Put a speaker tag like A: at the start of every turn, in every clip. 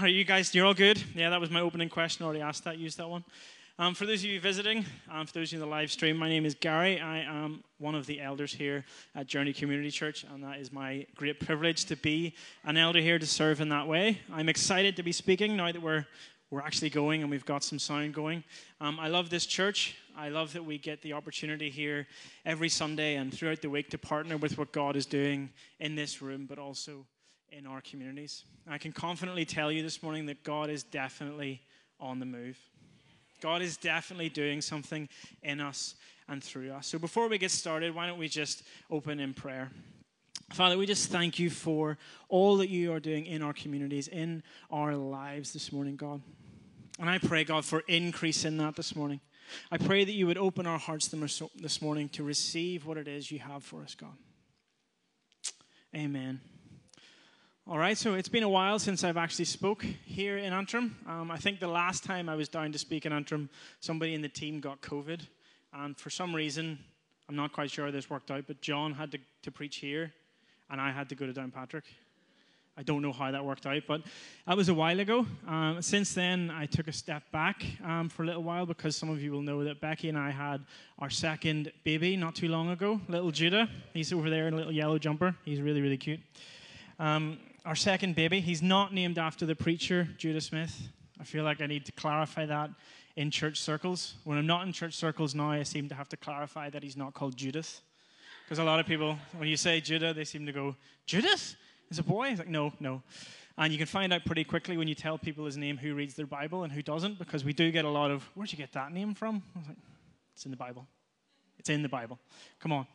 A: Are you guys, you're all good? Yeah, that was my opening question. I already asked that, used that one. Um, for those of you visiting, um, for those of you in the live stream, my name is Gary. I am one of the elders here at Journey Community Church, and that is my great privilege to be an elder here to serve in that way. I'm excited to be speaking now that we're we're actually going and we've got some sound going. Um, I love this church. I love that we get the opportunity here every Sunday and throughout the week to partner with what God is doing in this room, but also in our communities. I can confidently tell you this morning that God is definitely on the move. God is definitely doing something in us and through us. So before we get started, why don't we just open in prayer? Father, we just thank you for all that you are doing in our communities, in our lives this morning, God. And I pray, God, for increase in that this morning. I pray that you would open our hearts this morning to receive what it is you have for us, God. Amen. All right, so it's been a while since I've actually spoke here in Antrim. Um, I think the last time I was down to speak in Antrim, somebody in the team got COVID, and for some reason, I'm not quite sure how this worked out, but John had to, to preach here, and I had to go to Downpatrick. I don't know how that worked out, but that was a while ago. Um, since then, I took a step back um, for a little while because some of you will know that Becky and I had our second baby not too long ago, little Judah. He's over there in a little yellow jumper. He's really, really cute. Um, our second baby, he's not named after the preacher, Judah Smith. I feel like I need to clarify that in church circles. When I'm not in church circles now, I seem to have to clarify that he's not called Judith. Because a lot of people, when you say Judah, they seem to go, Judith? Is a boy? It's like, no, no. And you can find out pretty quickly when you tell people his name who reads their Bible and who doesn't, because we do get a lot of, where'd you get that name from? I was like, it's in the Bible. It's in the Bible. Come on.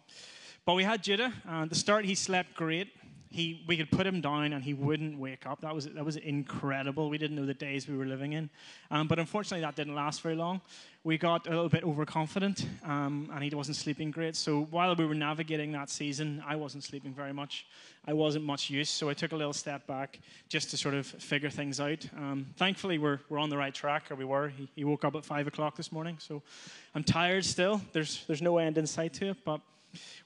A: But we had Judah. And at the start, he slept great he, we could put him down and he wouldn't wake up. That was, that was incredible. We didn't know the days we were living in. Um, but unfortunately, that didn't last very long. We got a little bit overconfident um, and he wasn't sleeping great. So while we were navigating that season, I wasn't sleeping very much. I wasn't much use. So I took a little step back just to sort of figure things out. Um, thankfully, we're, we're on the right track, or we were. He, he woke up at 5 o'clock this morning. So I'm tired still. There's, there's no end in sight to it. But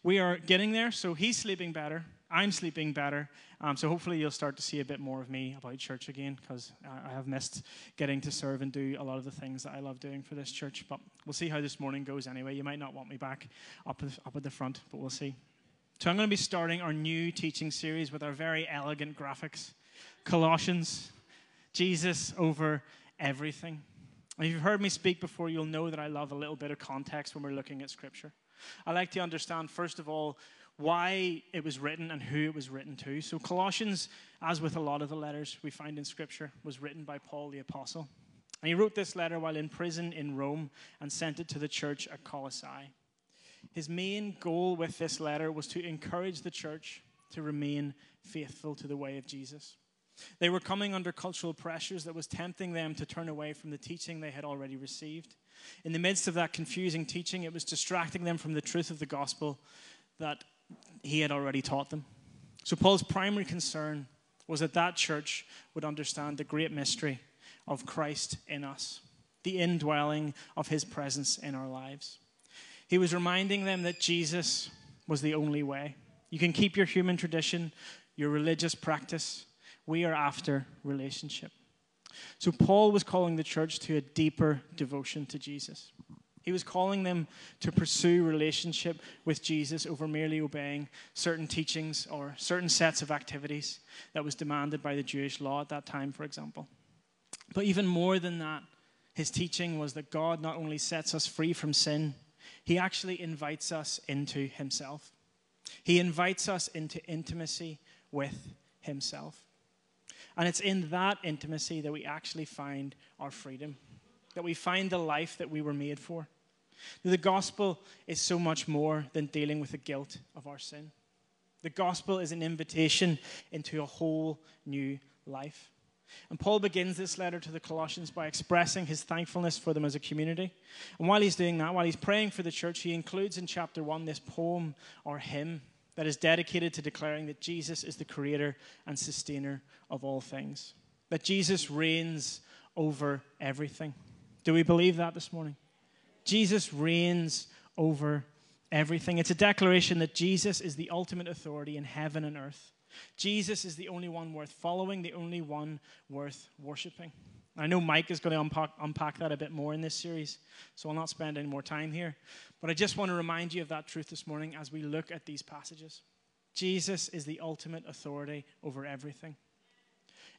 A: we are getting there. So he's sleeping better. I'm sleeping better. Um, so hopefully you'll start to see a bit more of me about church again because I, have missed getting to serve and do a lot of the things that I love doing for this church. But we'll see how this morning goes anyway. You might not want me back up, up at the front, but we'll see. So I'm going to be starting our new teaching series with our very elegant graphics Colossians, Jesus over everything. If you've heard me speak before, you'll know that I love a little bit of context when we're looking at Scripture. I like to understand, first of all, why it was written and who it was written to. So, Colossians, as with a lot of the letters we find in Scripture, was written by Paul the Apostle. And he wrote this letter while in prison in Rome and sent it to the church at Colossae. His main goal with this letter was to encourage the church to remain faithful to the way of Jesus. They were coming under cultural pressures that was tempting them to turn away from the teaching they had already received. In the midst of that confusing teaching, it was distracting them from the truth of the gospel that he had already taught them. So, Paul's primary concern was that that church would understand the great mystery of Christ in us, the indwelling of his presence in our lives. He was reminding them that Jesus was the only way. You can keep your human tradition, your religious practice. We are after relationship. So, Paul was calling the church to a deeper devotion to Jesus. He was calling them to pursue relationship with Jesus over merely obeying certain teachings or certain sets of activities that was demanded by the Jewish law at that time, for example. But even more than that, his teaching was that God not only sets us free from sin, he actually invites us into himself. He invites us into intimacy with himself. And it's in that intimacy that we actually find our freedom, that we find the life that we were made for. The gospel is so much more than dealing with the guilt of our sin. The gospel is an invitation into a whole new life. And Paul begins this letter to the Colossians by expressing his thankfulness for them as a community. And while he's doing that, while he's praying for the church, he includes in chapter 1 this poem or hymn that is dedicated to declaring that Jesus is the creator and sustainer of all things, that Jesus reigns over everything. Do we believe that this morning? Jesus reigns over everything. It's a declaration that Jesus is the ultimate authority in heaven and earth. Jesus is the only one worth following, the only one worth worshiping. I know Mike is going to unpack, unpack, that a bit more in this series, so I'll not spend any more time here. But I just want to remind you of that truth this morning as we look at these passages. Jesus is the ultimate authority over everything.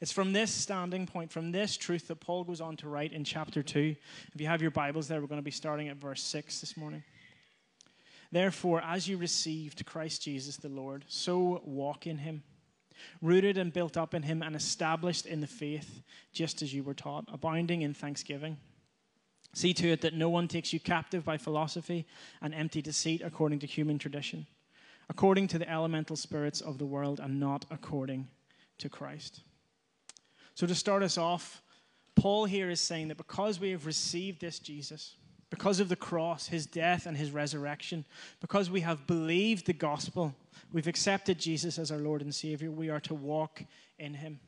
A: It's from this standing point, from this truth, that Paul goes on to write in chapter 2. If you have your Bibles there, we're going to be starting at verse 6 this morning. Therefore, as you received Christ Jesus the Lord, so walk in him rooted and built up in him and established in the faith, just as you were taught, abounding in thanksgiving. See to it that no one takes you captive by philosophy and empty deceit according to human tradition, according to the elemental spirits of the world, and not according to Christ. So, to start us off, Paul here is saying that because we have received this Jesus, because of the cross, his death, and his resurrection, because we have believed the gospel, we've accepted Jesus as our Lord and Savior, we are to walk in him.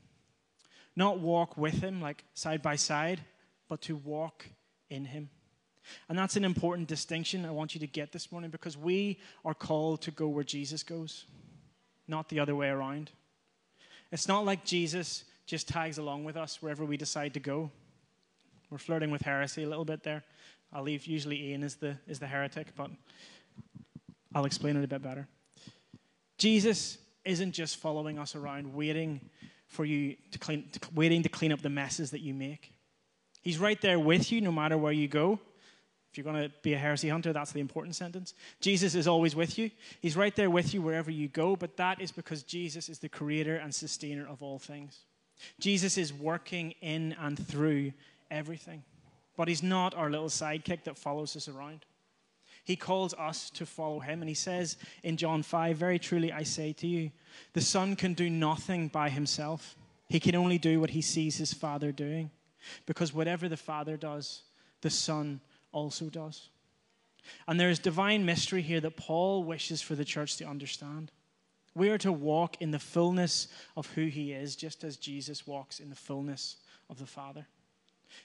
A: Not walk with him, like side by side, but to walk in him. And that's an important distinction I want you to get this morning because we are called to go where Jesus goes, not the other way around. It's not like Jesus just tags along with us wherever we decide to go. We're flirting with heresy a little bit there. I'll leave usually Ian is the is the heretic, but I'll explain it a bit better. Jesus isn't just following us around, waiting for you to clean, to, waiting to clean up the messes that you make. He's right there with you no matter where you go. If you're going to be a heresy hunter, that's the important sentence. Jesus is always with you. He's right there with you wherever you go, but that is because Jesus is the creator and sustainer of all things. Jesus is working in and through everything. But he's not our little sidekick that follows us around. He calls us to follow him. And he says in John 5 Very truly I say to you, the Son can do nothing by himself. He can only do what he sees his Father doing. Because whatever the Father does, the Son also does. And there is divine mystery here that Paul wishes for the church to understand. We are to walk in the fullness of who he is, just as Jesus walks in the fullness of the Father.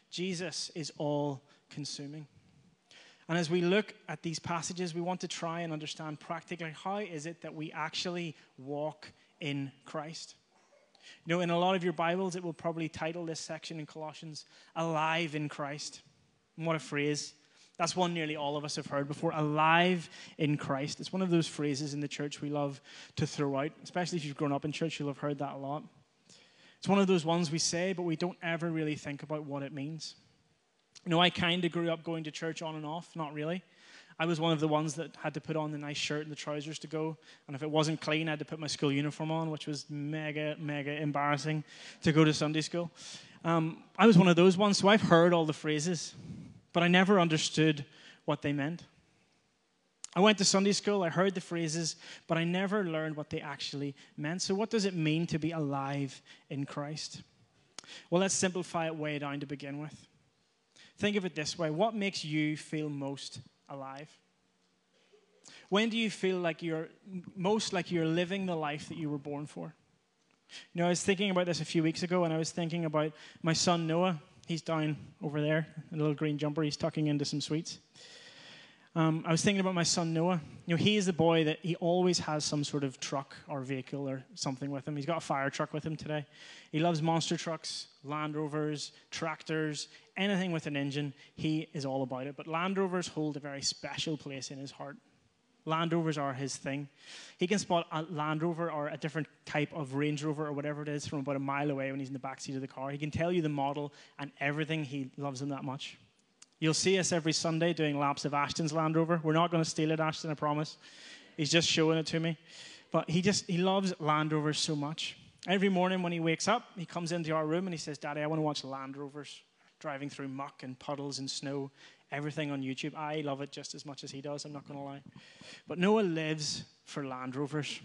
A: Jesus is all consuming. And as we look at these passages, we want to try and understand practically how is it that we actually walk in Christ. You know, in a lot of your Bibles, it will probably title this section in Colossians, Alive in Christ. And what a phrase. That's one nearly all of us have heard before. Alive in Christ. It's one of those phrases in the church we love to throw out, especially if you've grown up in church, you'll have heard that a lot. It's one of those ones we say, but we don't ever really think about what it means. You know, I kind of grew up going to church on and off, not really. I was one of the ones that had to put on the nice shirt and the trousers to go. And if it wasn't clean, I had to put my school uniform on, which was mega, mega embarrassing to go to Sunday school. Um, I was one of those ones, so I've heard all the phrases, but I never understood what they meant. I went to Sunday school, I heard the phrases, but I never learned what they actually meant. So, what does it mean to be alive in Christ? Well, let's simplify it way down to begin with. Think of it this way what makes you feel most alive? When do you feel like you're most like you're living the life that you were born for? You know, I was thinking about this a few weeks ago, and I was thinking about my son Noah. He's down over there, in a little green jumper. He's tucking into some sweets. Um, I was thinking about my son Noah. You know, he is the boy that he always has some sort of truck or vehicle or something with him. He's got a fire truck with him today. He loves monster trucks, Land Rovers, tractors, anything with an engine. He is all about it. But Land Rovers hold a very special place in his heart. Land Rovers are his thing. He can spot a Land Rover or a different type of Range Rover or whatever it is from about a mile away when he's in the back seat of the car. He can tell you the model and everything. He loves them that much. You'll see us every Sunday doing laps of Ashton's Land Rover. We're not going to steal it, Ashton, I promise. He's just showing it to me. But he just, he loves Land Rovers so much. Every morning when he wakes up, he comes into our room and he says, Daddy, I want to watch Land Rovers driving through muck and puddles and snow, everything on YouTube. I love it just as much as he does, I'm not going to lie. But Noah lives for Land Rovers.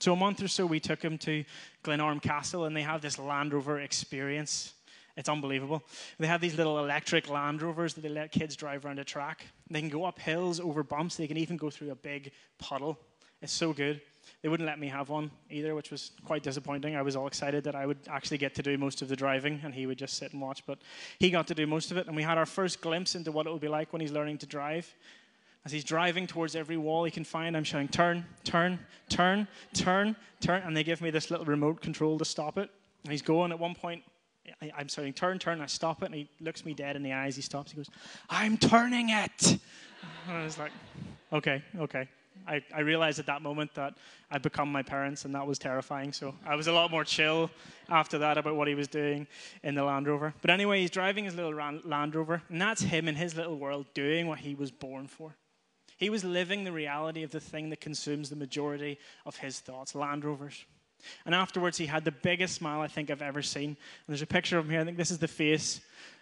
A: So a month or so, we took him to Glenarm Castle and they have this Land Rover experience it's unbelievable. They have these little electric Land Rovers that they let kids drive around a track. They can go up hills, over bumps. They can even go through a big puddle. It's so good. They wouldn't let me have one either, which was quite disappointing. I was all excited that I would actually get to do most of the driving and he would just sit and watch. But he got to do most of it. And we had our first glimpse into what it would be like when he's learning to drive. As he's driving towards every wall he can find, I'm shouting, Turn, turn, turn, turn, turn. And they give me this little remote control to stop it. And he's going at one point, I, am shouting, Turn, turn. I stop it. And he looks me dead in the eyes. He stops. He goes, I'm turning it. And I was like, Okay, okay. I, I realized at that moment that I'd become my parents, and that was terrifying. So I was a lot more chill after that about what he was doing in the Land Rover. But anyway, he's driving his little Land Rover, and that's him in his little world doing what he was born for. He was living the reality of the thing that consumes the majority of his thoughts Land Rovers. And afterwards, he had the biggest smile I think I've ever seen. And there's a picture of him here. I think this is the face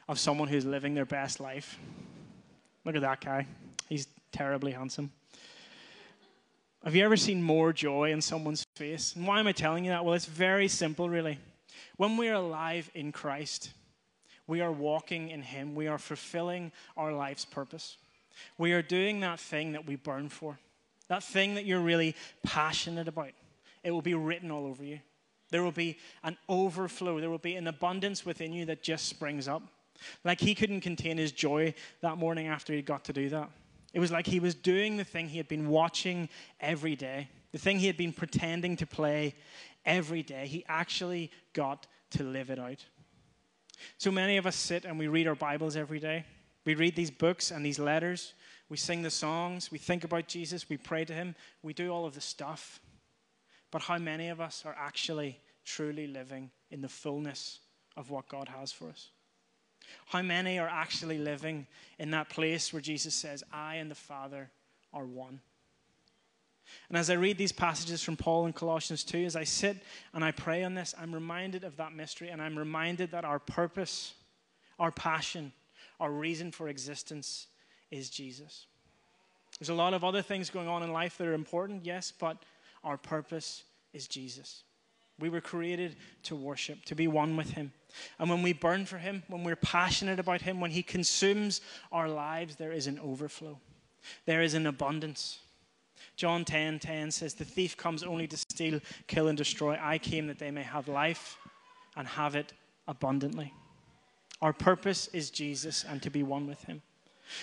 A: of someone who's living their best life. Look at that guy. He's terribly handsome. Have you ever seen more joy in someone's face? And why am I telling you that? Well, it's very simple, really. When we are alive in Christ, we are walking in Him, we are fulfilling our life's purpose. We are doing that thing that we burn for, that thing that you're really passionate about. It will be written all over you. There will be an overflow, there will be an abundance within you that just springs up. Like he couldn't contain his joy that morning after he got to do that. It was like he was doing the thing he had been watching every day, the thing he had been pretending to play every day. He actually got to live it out. So many of us sit and we read our Bibles every day. We read these books and these letters. We sing the songs. We think about Jesus. We pray to him. We do all of the stuff. But how many of us are actually truly living in the fullness of what God has for us? How many are actually living in that place where Jesus says, I and the Father are one? And as I read these passages from Paul in Colossians 2, as I sit and I pray on this, I'm reminded of that mystery and I'm reminded that our purpose, our passion, our reason for existence is Jesus. There's a lot of other things going on in life that are important, yes, but our purpose is Jesus. We were created to worship, to be one with Him. And when we burn for Him, when we're passionate about Him, when He consumes our lives, there is an overflow, there is an abundance. John 10 10 says, The thief comes only to steal, kill, and destroy. I came that they may have life and have it abundantly. Our purpose is Jesus and to be one with Him.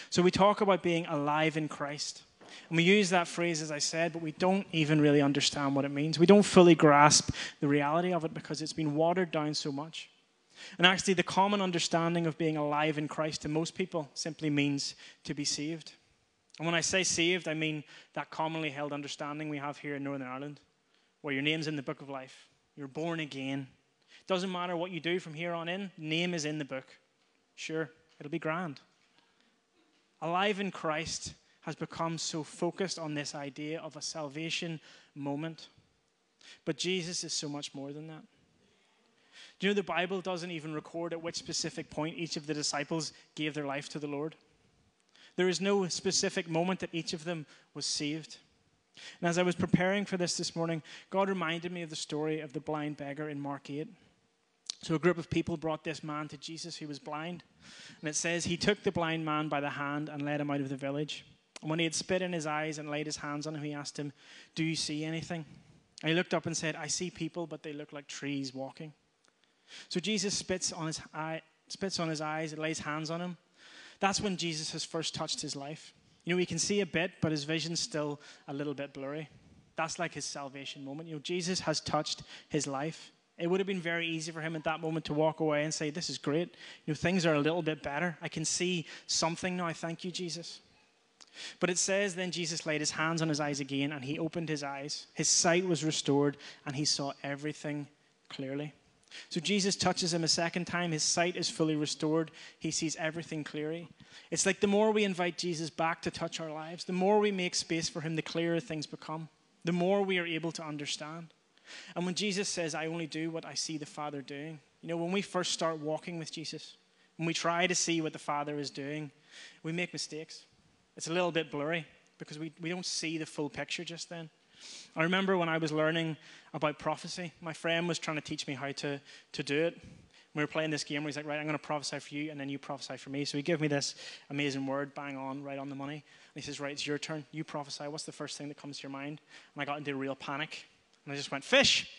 A: So we talk about being alive in Christ. And we use that phrase, as I said, but we don't even really understand what it means. We don't fully grasp the reality of it because it's been watered down so much. And actually, the common understanding of being alive in Christ to most people simply means to be saved. And when I say saved, I mean that commonly held understanding we have here in Northern Ireland, where your name's in the book of life, you're born again, doesn't matter what you do from here on in, name is in the book. Sure, it'll be grand. Alive in Christ has become so focused on this idea of a salvation moment. But Jesus is so much more than that. Do you know the Bible doesn't even record at which specific point each of the disciples gave their life to the Lord? There is no specific moment that each of them was saved. And as I was preparing for this this morning, God reminded me of the story of the blind beggar in Mark 8. So a group of people brought this man to Jesus who was blind. And it says, He took the blind man by the hand and led him out of the village. When he had spit in his eyes and laid his hands on him, he asked him, Do you see anything? And he looked up and said, I see people, but they look like trees walking. So Jesus spits on his, eye, spits on his eyes and lays hands on him. That's when Jesus has first touched his life. You know, he can see a bit, but his vision's still a little bit blurry. That's like his salvation moment. You know, Jesus has touched his life. It would have been very easy for him at that moment to walk away and say, This is great. You know, things are a little bit better. I can see something now. Thank you, Jesus. But it says then Jesus laid his hands on his eyes again and he opened his eyes. His sight was restored and he saw everything clearly. So Jesus touches him a second time. His sight is fully restored. He sees everything clearly. It's like the more we invite Jesus back to touch our lives, the more we make space for him, the clearer things become, the more we are able to understand. And when Jesus says, I only do what I see the Father doing, you know, when we first start walking with Jesus, when we try to see what the Father is doing, we make mistakes. It's a little bit blurry because we, we don't see the full picture just then. I remember when I was learning about prophecy, my friend was trying to teach me how to, to do it. We were playing this game where he's like, Right, I'm going to prophesy for you, and then you prophesy for me. So he gave me this amazing word, bang on, right on the money. And he says, Right, it's your turn. You prophesy. What's the first thing that comes to your mind? And I got into a real panic. And I just went, Fish,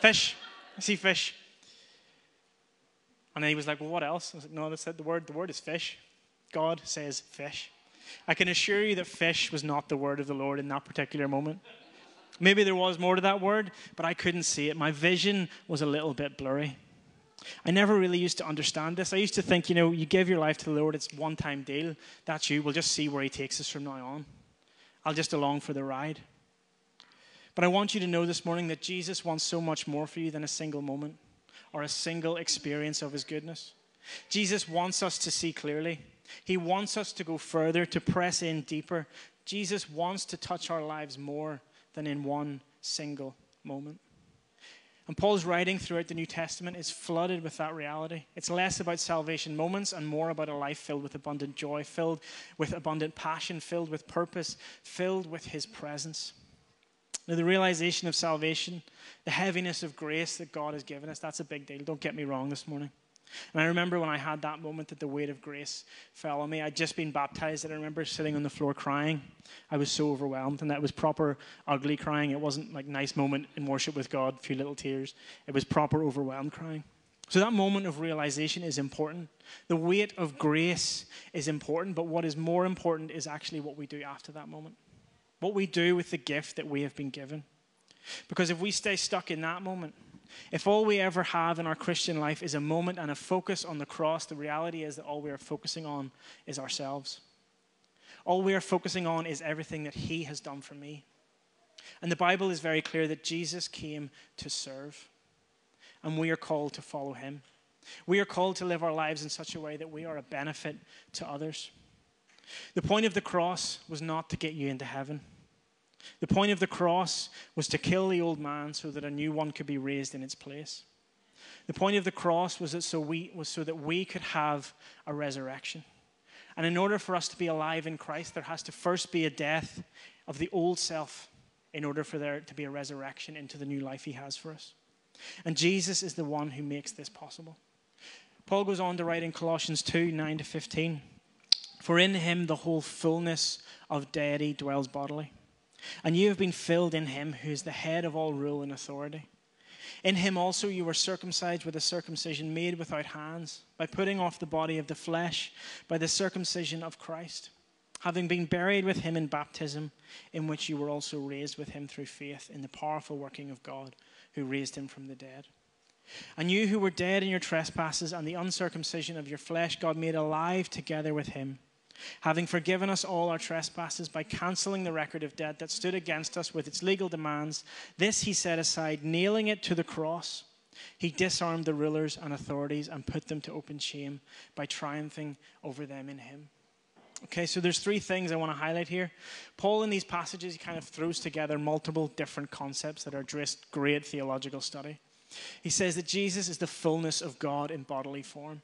A: fish, I see fish. And then he was like, Well, what else? I was like, No, that's it. The word, the word is fish. God says fish. I can assure you that fish was not the word of the Lord in that particular moment. Maybe there was more to that word, but I couldn't see it. My vision was a little bit blurry. I never really used to understand this. I used to think, you know, you give your life to the Lord, it's one time deal. That's you. We'll just see where He takes us from now on. I'll just along for the ride. But I want you to know this morning that Jesus wants so much more for you than a single moment or a single experience of His goodness. Jesus wants us to see clearly. He wants us to go further, to press in deeper. Jesus wants to touch our lives more than in one single moment. And Paul's writing throughout the New Testament is flooded with that reality. It's less about salvation moments and more about a life filled with abundant joy, filled with abundant passion, filled with purpose, filled with his presence. Now, the realization of salvation, the heaviness of grace that God has given us, that's a big deal. Don't get me wrong this morning. And I remember when I had that moment that the weight of grace fell on me. I'd just been baptized, and I remember sitting on the floor crying. I was so overwhelmed, and that was proper ugly crying. It wasn't like nice moment in worship with God, a few little tears. It was proper overwhelmed crying. So that moment of realization is important. The weight of grace is important, but what is more important is actually what we do after that moment. What we do with the gift that we have been given. Because if we stay stuck in that moment, if all we ever have in our Christian life is a moment and a focus on the cross, the reality is that all we are focusing on is ourselves. All we are focusing on is everything that He has done for me. And the Bible is very clear that Jesus came to serve, and we are called to follow Him. We are called to live our lives in such a way that we are a benefit to others. The point of the cross was not to get you into heaven. The point of the cross was to kill the old man so that a new one could be raised in its place. The point of the cross was, that so, we, was so that we could have a resurrection. And in order for us to be alive in Christ, there has to first be a death of the old self in order for there to be a resurrection into the new life he has for us. And Jesus is the one who makes this possible. Paul goes on to write in Colossians 2 9 to 15 For in him the whole fullness of deity dwells bodily and you have been filled in him who is the head of all rule and authority. In him also you were circumcised with a circumcision made without hands, by putting off the body of the flesh by the circumcision of Christ, having been buried with him in baptism, in which you were also raised with him through faith in the powerful working of God who raised him from the dead. And you who were dead in your trespasses and the uncircumcision of your flesh, God made alive together with him having forgiven us all our trespasses by canceling the record of debt that stood against us with its legal demands. This he set aside, nailing it to the cross. He disarmed the rulers and authorities and put them to open shame by triumphing over them in him. Okay, so there's three things I want to highlight here. Paul, in these passages, he kind of throws together multiple different concepts that are just great theological study. He says that Jesus is the fullness of God in bodily form.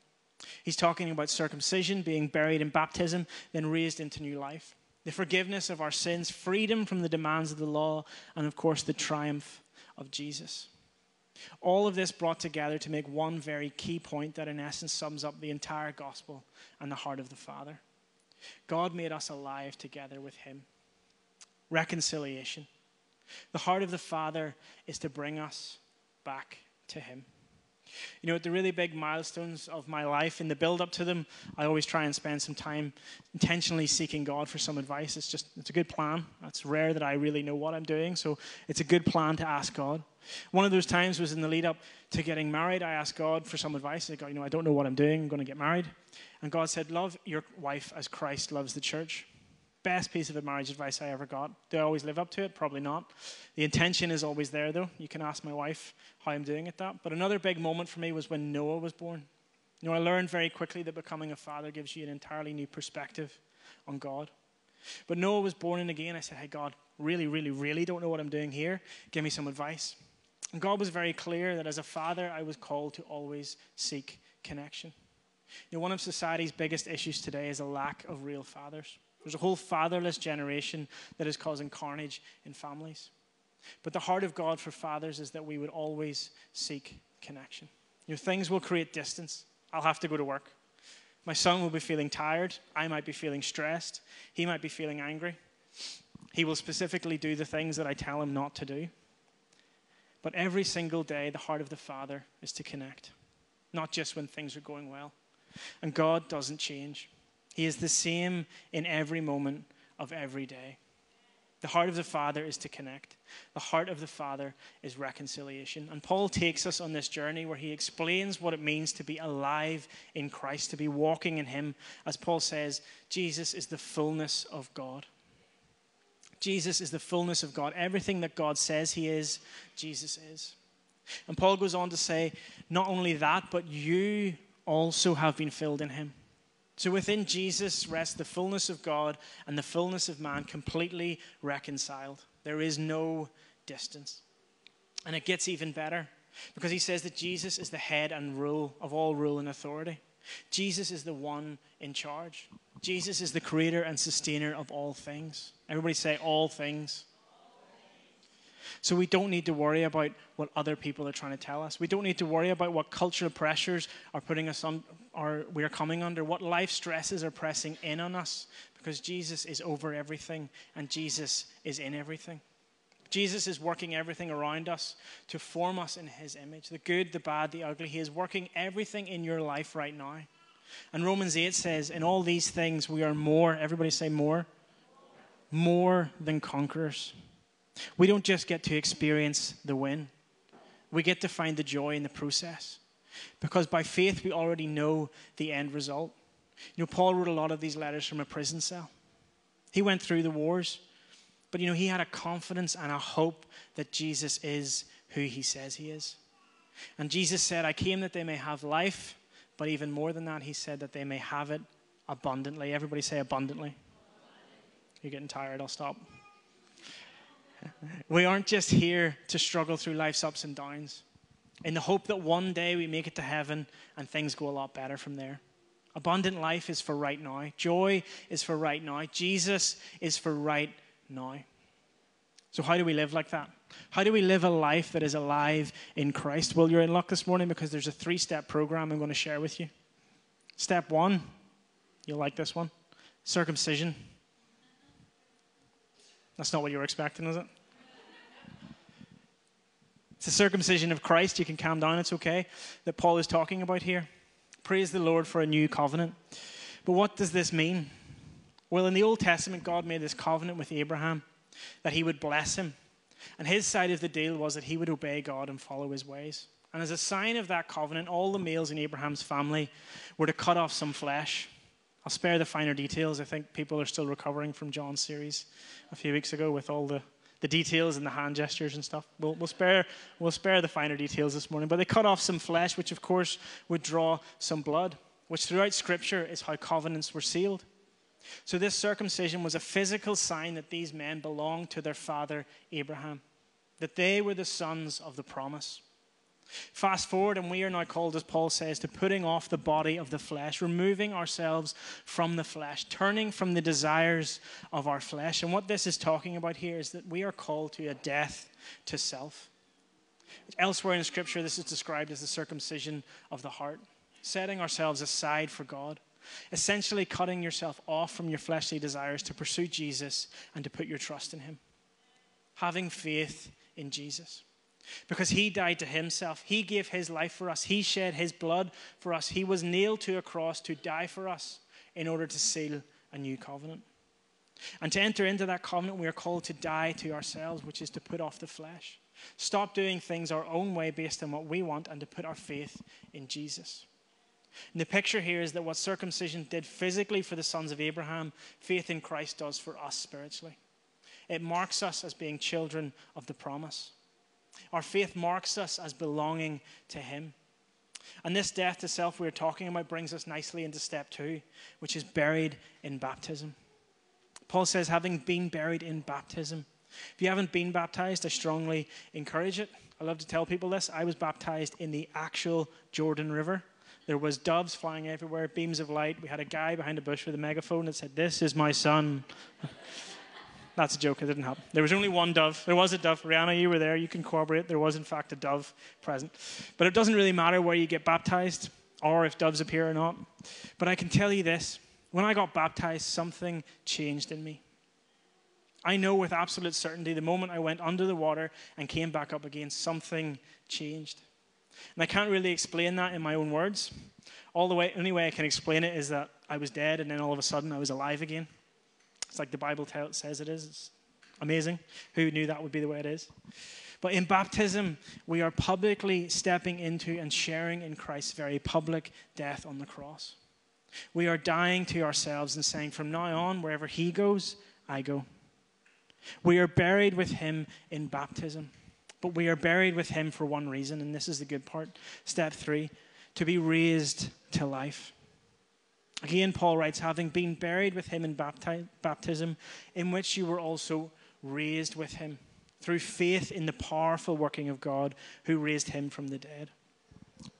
A: He's talking about circumcision, being buried in baptism, then raised into new life. The forgiveness of our sins, freedom from the demands of the law, and of course, the triumph of Jesus. All of this brought together to make one very key point that, in essence, sums up the entire gospel and the heart of the Father. God made us alive together with Him. Reconciliation. The heart of the Father is to bring us back to Him. You know, at the really big milestones of my life, in the build up to them, I always try and spend some time intentionally seeking God for some advice. It's just, it's a good plan. It's rare that I really know what I'm doing, so it's a good plan to ask God. One of those times was in the lead up to getting married. I asked God for some advice. I go, you know, I don't know what I'm doing. I'm going to get married. And God said, Love your wife as Christ loves the church best piece of marriage advice I ever got. Do I always live up to it? Probably not. The intention is always there, though. You can ask my wife how I'm doing at that. But another big moment for me was when Noah was born. You know, I learned very quickly that becoming a father gives you an entirely new perspective on God. But Noah was born and again. I said, Hey, God, really, really, really don't know what I'm doing here. Give me some advice. And God was very clear that as a father, I was called to always seek connection. You know, one of society's biggest issues today is a lack of real fathers. There's a whole fatherless generation that is causing carnage in families. But the heart of God for fathers is that we would always seek connection. You know, things will create distance. I'll have to go to work. My son will be feeling tired. I might be feeling stressed. He might be feeling angry. He will specifically do the things that I tell him not to do. But every single day, the heart of the Father is to connect, not just when things are going well. And God doesn't change. He is the same in every moment of every day. The heart of the Father is to connect. The heart of the Father is reconciliation. And Paul takes us on this journey where he explains what it means to be alive in Christ, to be walking in Him. As Paul says, Jesus is the fullness of God. Jesus is the fullness of God. Everything that God says He is, Jesus is. And Paul goes on to say, not only that, but you also have been filled in Him. So within Jesus rests the fullness of God and the fullness of man completely reconciled. There is no distance. And it gets even better because he says that Jesus is the head and rule of all rule and authority. Jesus is the one in charge. Jesus is the creator and sustainer of all things. Everybody say, all things. So we don't need to worry about what other people are trying to tell us. We don't need to worry about what cultural pressures are putting us on or we are coming under, what life stresses are pressing in on us, because Jesus is over everything and Jesus is in everything. Jesus is working everything around us to form us in his image the good, the bad, the ugly. He is working everything in your life right now. And Romans 8 says, In all these things we are more, everybody say more, more than conquerors. We don't just get to experience the win, we get to find the joy in the process. Because by faith, we already know the end result. You know, Paul wrote a lot of these letters from a prison cell. He went through the wars, but you know, he had a confidence and a hope that Jesus is who he says he is. And Jesus said, I came that they may have life, but even more than that, he said that they may have it abundantly. Everybody say abundantly. You're getting tired, I'll stop. We aren't just here to struggle through life's ups and downs in the hope that one day we make it to heaven and things go a lot better from there. Abundant life is for right now. Joy is for right now. Jesus is for right now. So, how do we live like that? How do we live a life that is alive in Christ? Well, you're in luck this morning because there's a three step program I'm going to share with you. Step one, you'll like this one circumcision. That's not what you were expecting, is it? It's the circumcision of Christ. You can calm down, it's okay, that Paul is talking about here. Praise the Lord for a new covenant. But what does this mean? Well, in the Old Testament, God made this covenant with Abraham that he would bless him. And his side of the deal was that he would obey God and follow his ways. And as a sign of that covenant, all the males in Abraham's family were to cut off some flesh. I'll spare the finer details. I think people are still recovering from John's series a few weeks ago with all the, the details and the hand gestures and stuff. We'll, we'll, spare, we'll spare the finer details this morning. But they cut off some flesh, which of course would draw some blood, which throughout Scripture is how covenants were sealed. So this circumcision was a physical sign that these men belonged to their father Abraham, that they were the sons of the promise. Fast forward, and we are now called, as Paul says, to putting off the body of the flesh, removing ourselves from the flesh, turning from the desires of our flesh. And what this is talking about here is that we are called to a death to self. Elsewhere in Scripture, this is described as the circumcision of the heart, setting ourselves aside for God, essentially cutting yourself off from your fleshly desires to pursue Jesus and to put your trust in Him. Having faith in Jesus because he died to himself. He gave his life for us. He shed his blood for us. He was nailed to a cross to die for us in order to seal a new covenant. And to enter into that covenant, we are called to die to ourselves, which is to put off the flesh. Stop doing things our own way based on what we want and to put our faith in Jesus. And the picture here is that what circumcision did physically for the sons of Abraham, faith in Christ does for us spiritually. It marks us as being children of the promise. Our faith marks us as belonging to Him. And this death to self we are talking about brings us nicely into step two, which is buried in baptism. Paul says, having been buried in baptism. If you haven't been baptized, I strongly encourage it. I love to tell people this. I was baptized in the actual Jordan River. There was doves flying everywhere, beams of light. We had a guy behind a bush with a megaphone that said, "This is my son." That's a joke. It didn't happen. There was only one dove. There was a dove. Rihanna, you were there. You can corroborate. There was, in fact, a dove present. But it doesn't really matter where you get baptized or if doves appear or not. But I can tell you this when I got baptized, something changed in me. I know with absolute certainty the moment I went under the water and came back up again, something changed. And I can't really explain that in my own words. All the way, only way I can explain it is that I was dead and then all of a sudden I was alive again. It's like the Bible says it is. It's amazing. Who knew that would be the way it is? But in baptism, we are publicly stepping into and sharing in Christ's very public death on the cross. We are dying to ourselves and saying, from now on, wherever He goes, I go. We are buried with Him in baptism. But we are buried with Him for one reason, and this is the good part. Step three to be raised to life. Again, Paul writes, having been buried with him in baptism, in which you were also raised with him through faith in the powerful working of God who raised him from the dead.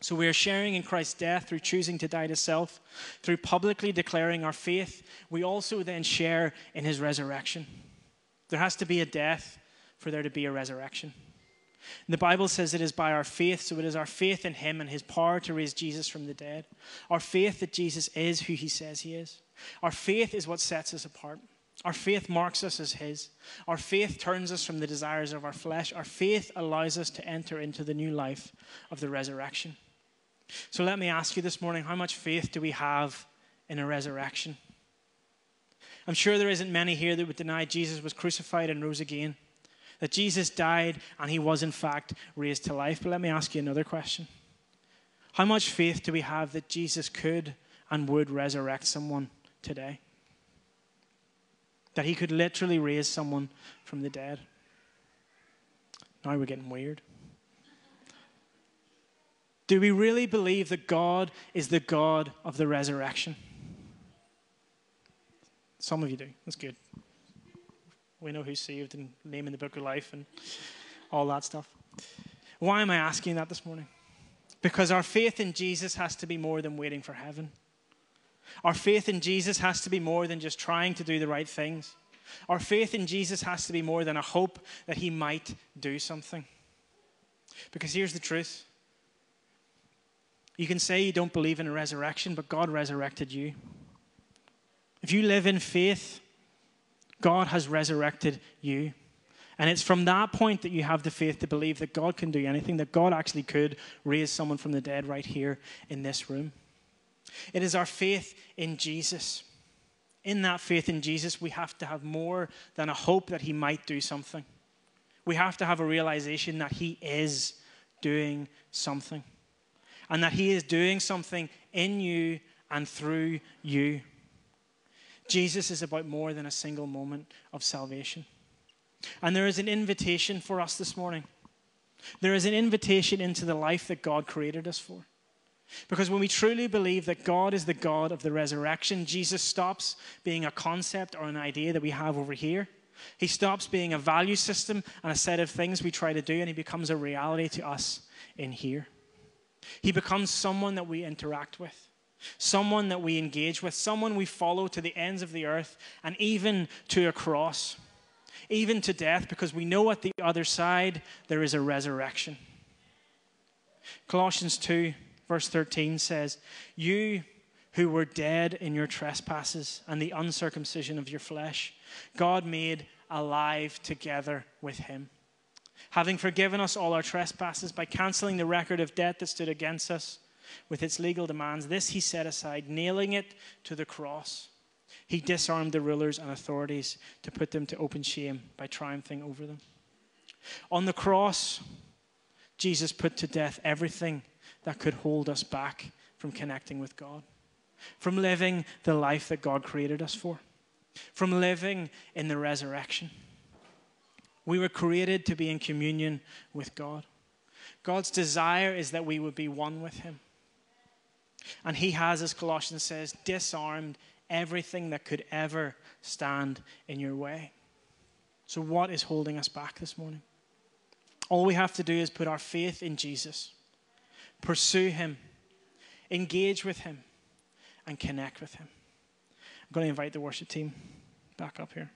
A: So we are sharing in Christ's death through choosing to die to self, through publicly declaring our faith. We also then share in his resurrection. There has to be a death for there to be a resurrection. The Bible says it is by our faith, so it is our faith in Him and His power to raise Jesus from the dead. Our faith that Jesus is who He says He is. Our faith is what sets us apart. Our faith marks us as His. Our faith turns us from the desires of our flesh. Our faith allows us to enter into the new life of the resurrection. So let me ask you this morning how much faith do we have in a resurrection? I'm sure there isn't many here that would deny Jesus was crucified and rose again that Jesus died and he was, in fact, raised to life. But let me ask you another question How much faith do we have that Jesus could and would resurrect someone today? That he could literally raise someone from the dead? Now we're getting weird. Do we really believe that God is the God of the resurrection? Some of you do. That's good. We know who's saved and name in the book of life and all that stuff. Why am I asking that this morning? Because our faith in Jesus has to be more than waiting for heaven. Our faith in Jesus has to be more than just trying to do the right things. Our faith in Jesus has to be more than a hope that he might do something. Because here's the truth you can say you don't believe in a resurrection, but God resurrected you. If you live in faith, God has resurrected you. And it's from that point that you have the faith to believe that God can do anything, that God actually could raise someone from the dead right here in this room. It is our faith in Jesus. In that faith in Jesus, we have to have more than a hope that He might do something. We have to have a realization that He is doing something, and that He is doing something in you and through you. Jesus is about more than a single moment of salvation. And there is an invitation for us this morning. There is an invitation into the life that God created us for. Because when we truly believe that God is the God of the resurrection, Jesus stops being a concept or an idea that we have over here. He stops being a value system and a set of things we try to do, and he becomes a reality to us in here. He becomes someone that we interact with someone that we engage with, someone we follow to the ends of the earth, and even to a cross, even to death, because we know at the other side there is a resurrection. Colossians 2, verse 13 says, You who were dead in your trespasses and the uncircumcision of your flesh, God made alive together with him. Having forgiven us all our trespasses by canceling the record of debt that stood against us with its legal demands. This he set aside, nailing it to the cross. He disarmed the rulers and authorities to put them to open shame by triumphing over them. On the cross, Jesus put to death everything that could hold us back from connecting with God, from living the life that God created us for, from living in the resurrection. We were created to be in communion with God. God's desire is that we would be one with Him. And he has, as Colossians says, disarmed everything that could ever stand in your way. So, what is holding us back this morning? All we have to do is put our faith in Jesus, pursue him, engage with him, and connect with him. I'm going to invite the worship team back up here.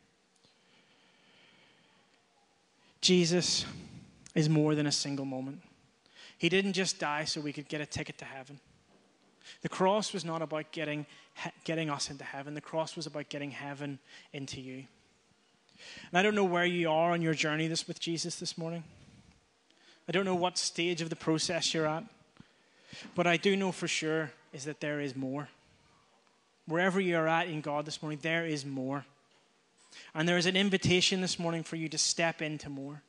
A: Jesus is more than a single moment. He didn't just die so we could get a ticket to heaven. The cross was not about getting, getting us into heaven, the cross was about getting heaven into you. And I don't know where you are on your journey this, with Jesus this morning. I don't know what stage of the process you're at. But I do know for sure is that there is more. wherever you're at in God this morning, there is more. And there is an invitation this morning for you to step into more.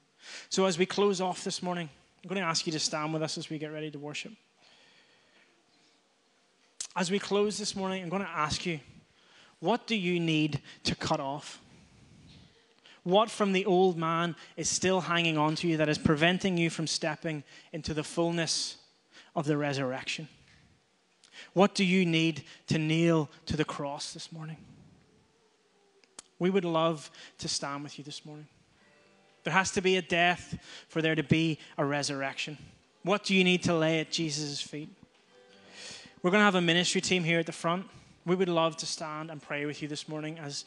A: So as we close off this morning, I'm going to ask you to stand with us as we get ready to worship. As we close this morning, I'm going to ask you, what do you need to cut off? What from the old man is still hanging on to you that is preventing you from stepping into the fullness of the resurrection? What do you need to kneel to the cross this morning? We would love to stand with you this morning. There has to be a death for there to be a resurrection. What do you need to lay at Jesus' feet? We're going to have a ministry team here at the front. We would love to stand and pray with you this morning as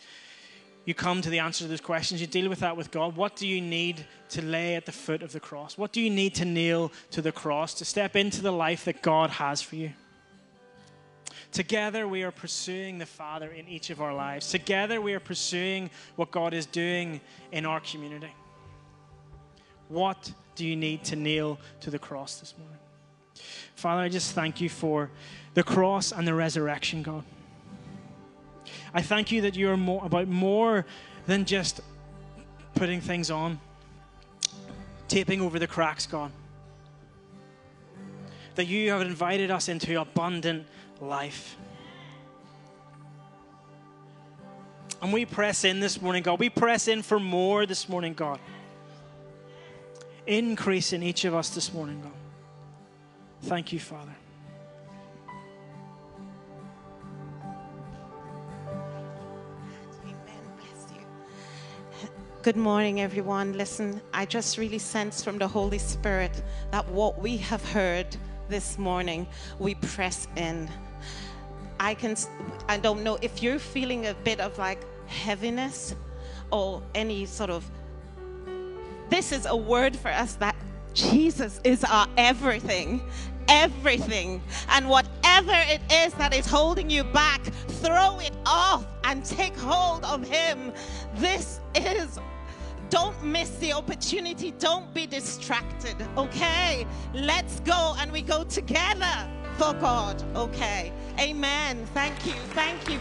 A: you come to the answer to those questions. You deal with that with God. What do you need to lay at the foot of the cross? What do you need to kneel to the cross to step into the life that God has for you? Together, we are pursuing the Father in each of our lives. Together, we are pursuing what God is doing in our community. What do you need to kneel to the cross this morning? Father, I just thank you for the cross and the resurrection, God. I thank you that you are more, about more than just putting things on, taping over the cracks, God. That you have invited us into abundant life. And we press in this morning, God. We press in for more this morning, God. Increase in each of us this morning, God. Thank you, Father.
B: Good morning, everyone. Listen, I just really sense from the Holy Spirit that what we have heard this morning, we press in. I can, I don't know if you're feeling a bit of like heaviness or any sort of, this is a word for us that Jesus is our everything, everything. And whatever it is that is holding you back, throw it off and take hold of Him. This is don't miss the opportunity. Don't be distracted. Okay? Let's go and we go together for God. Okay. Amen. Thank you. Thank you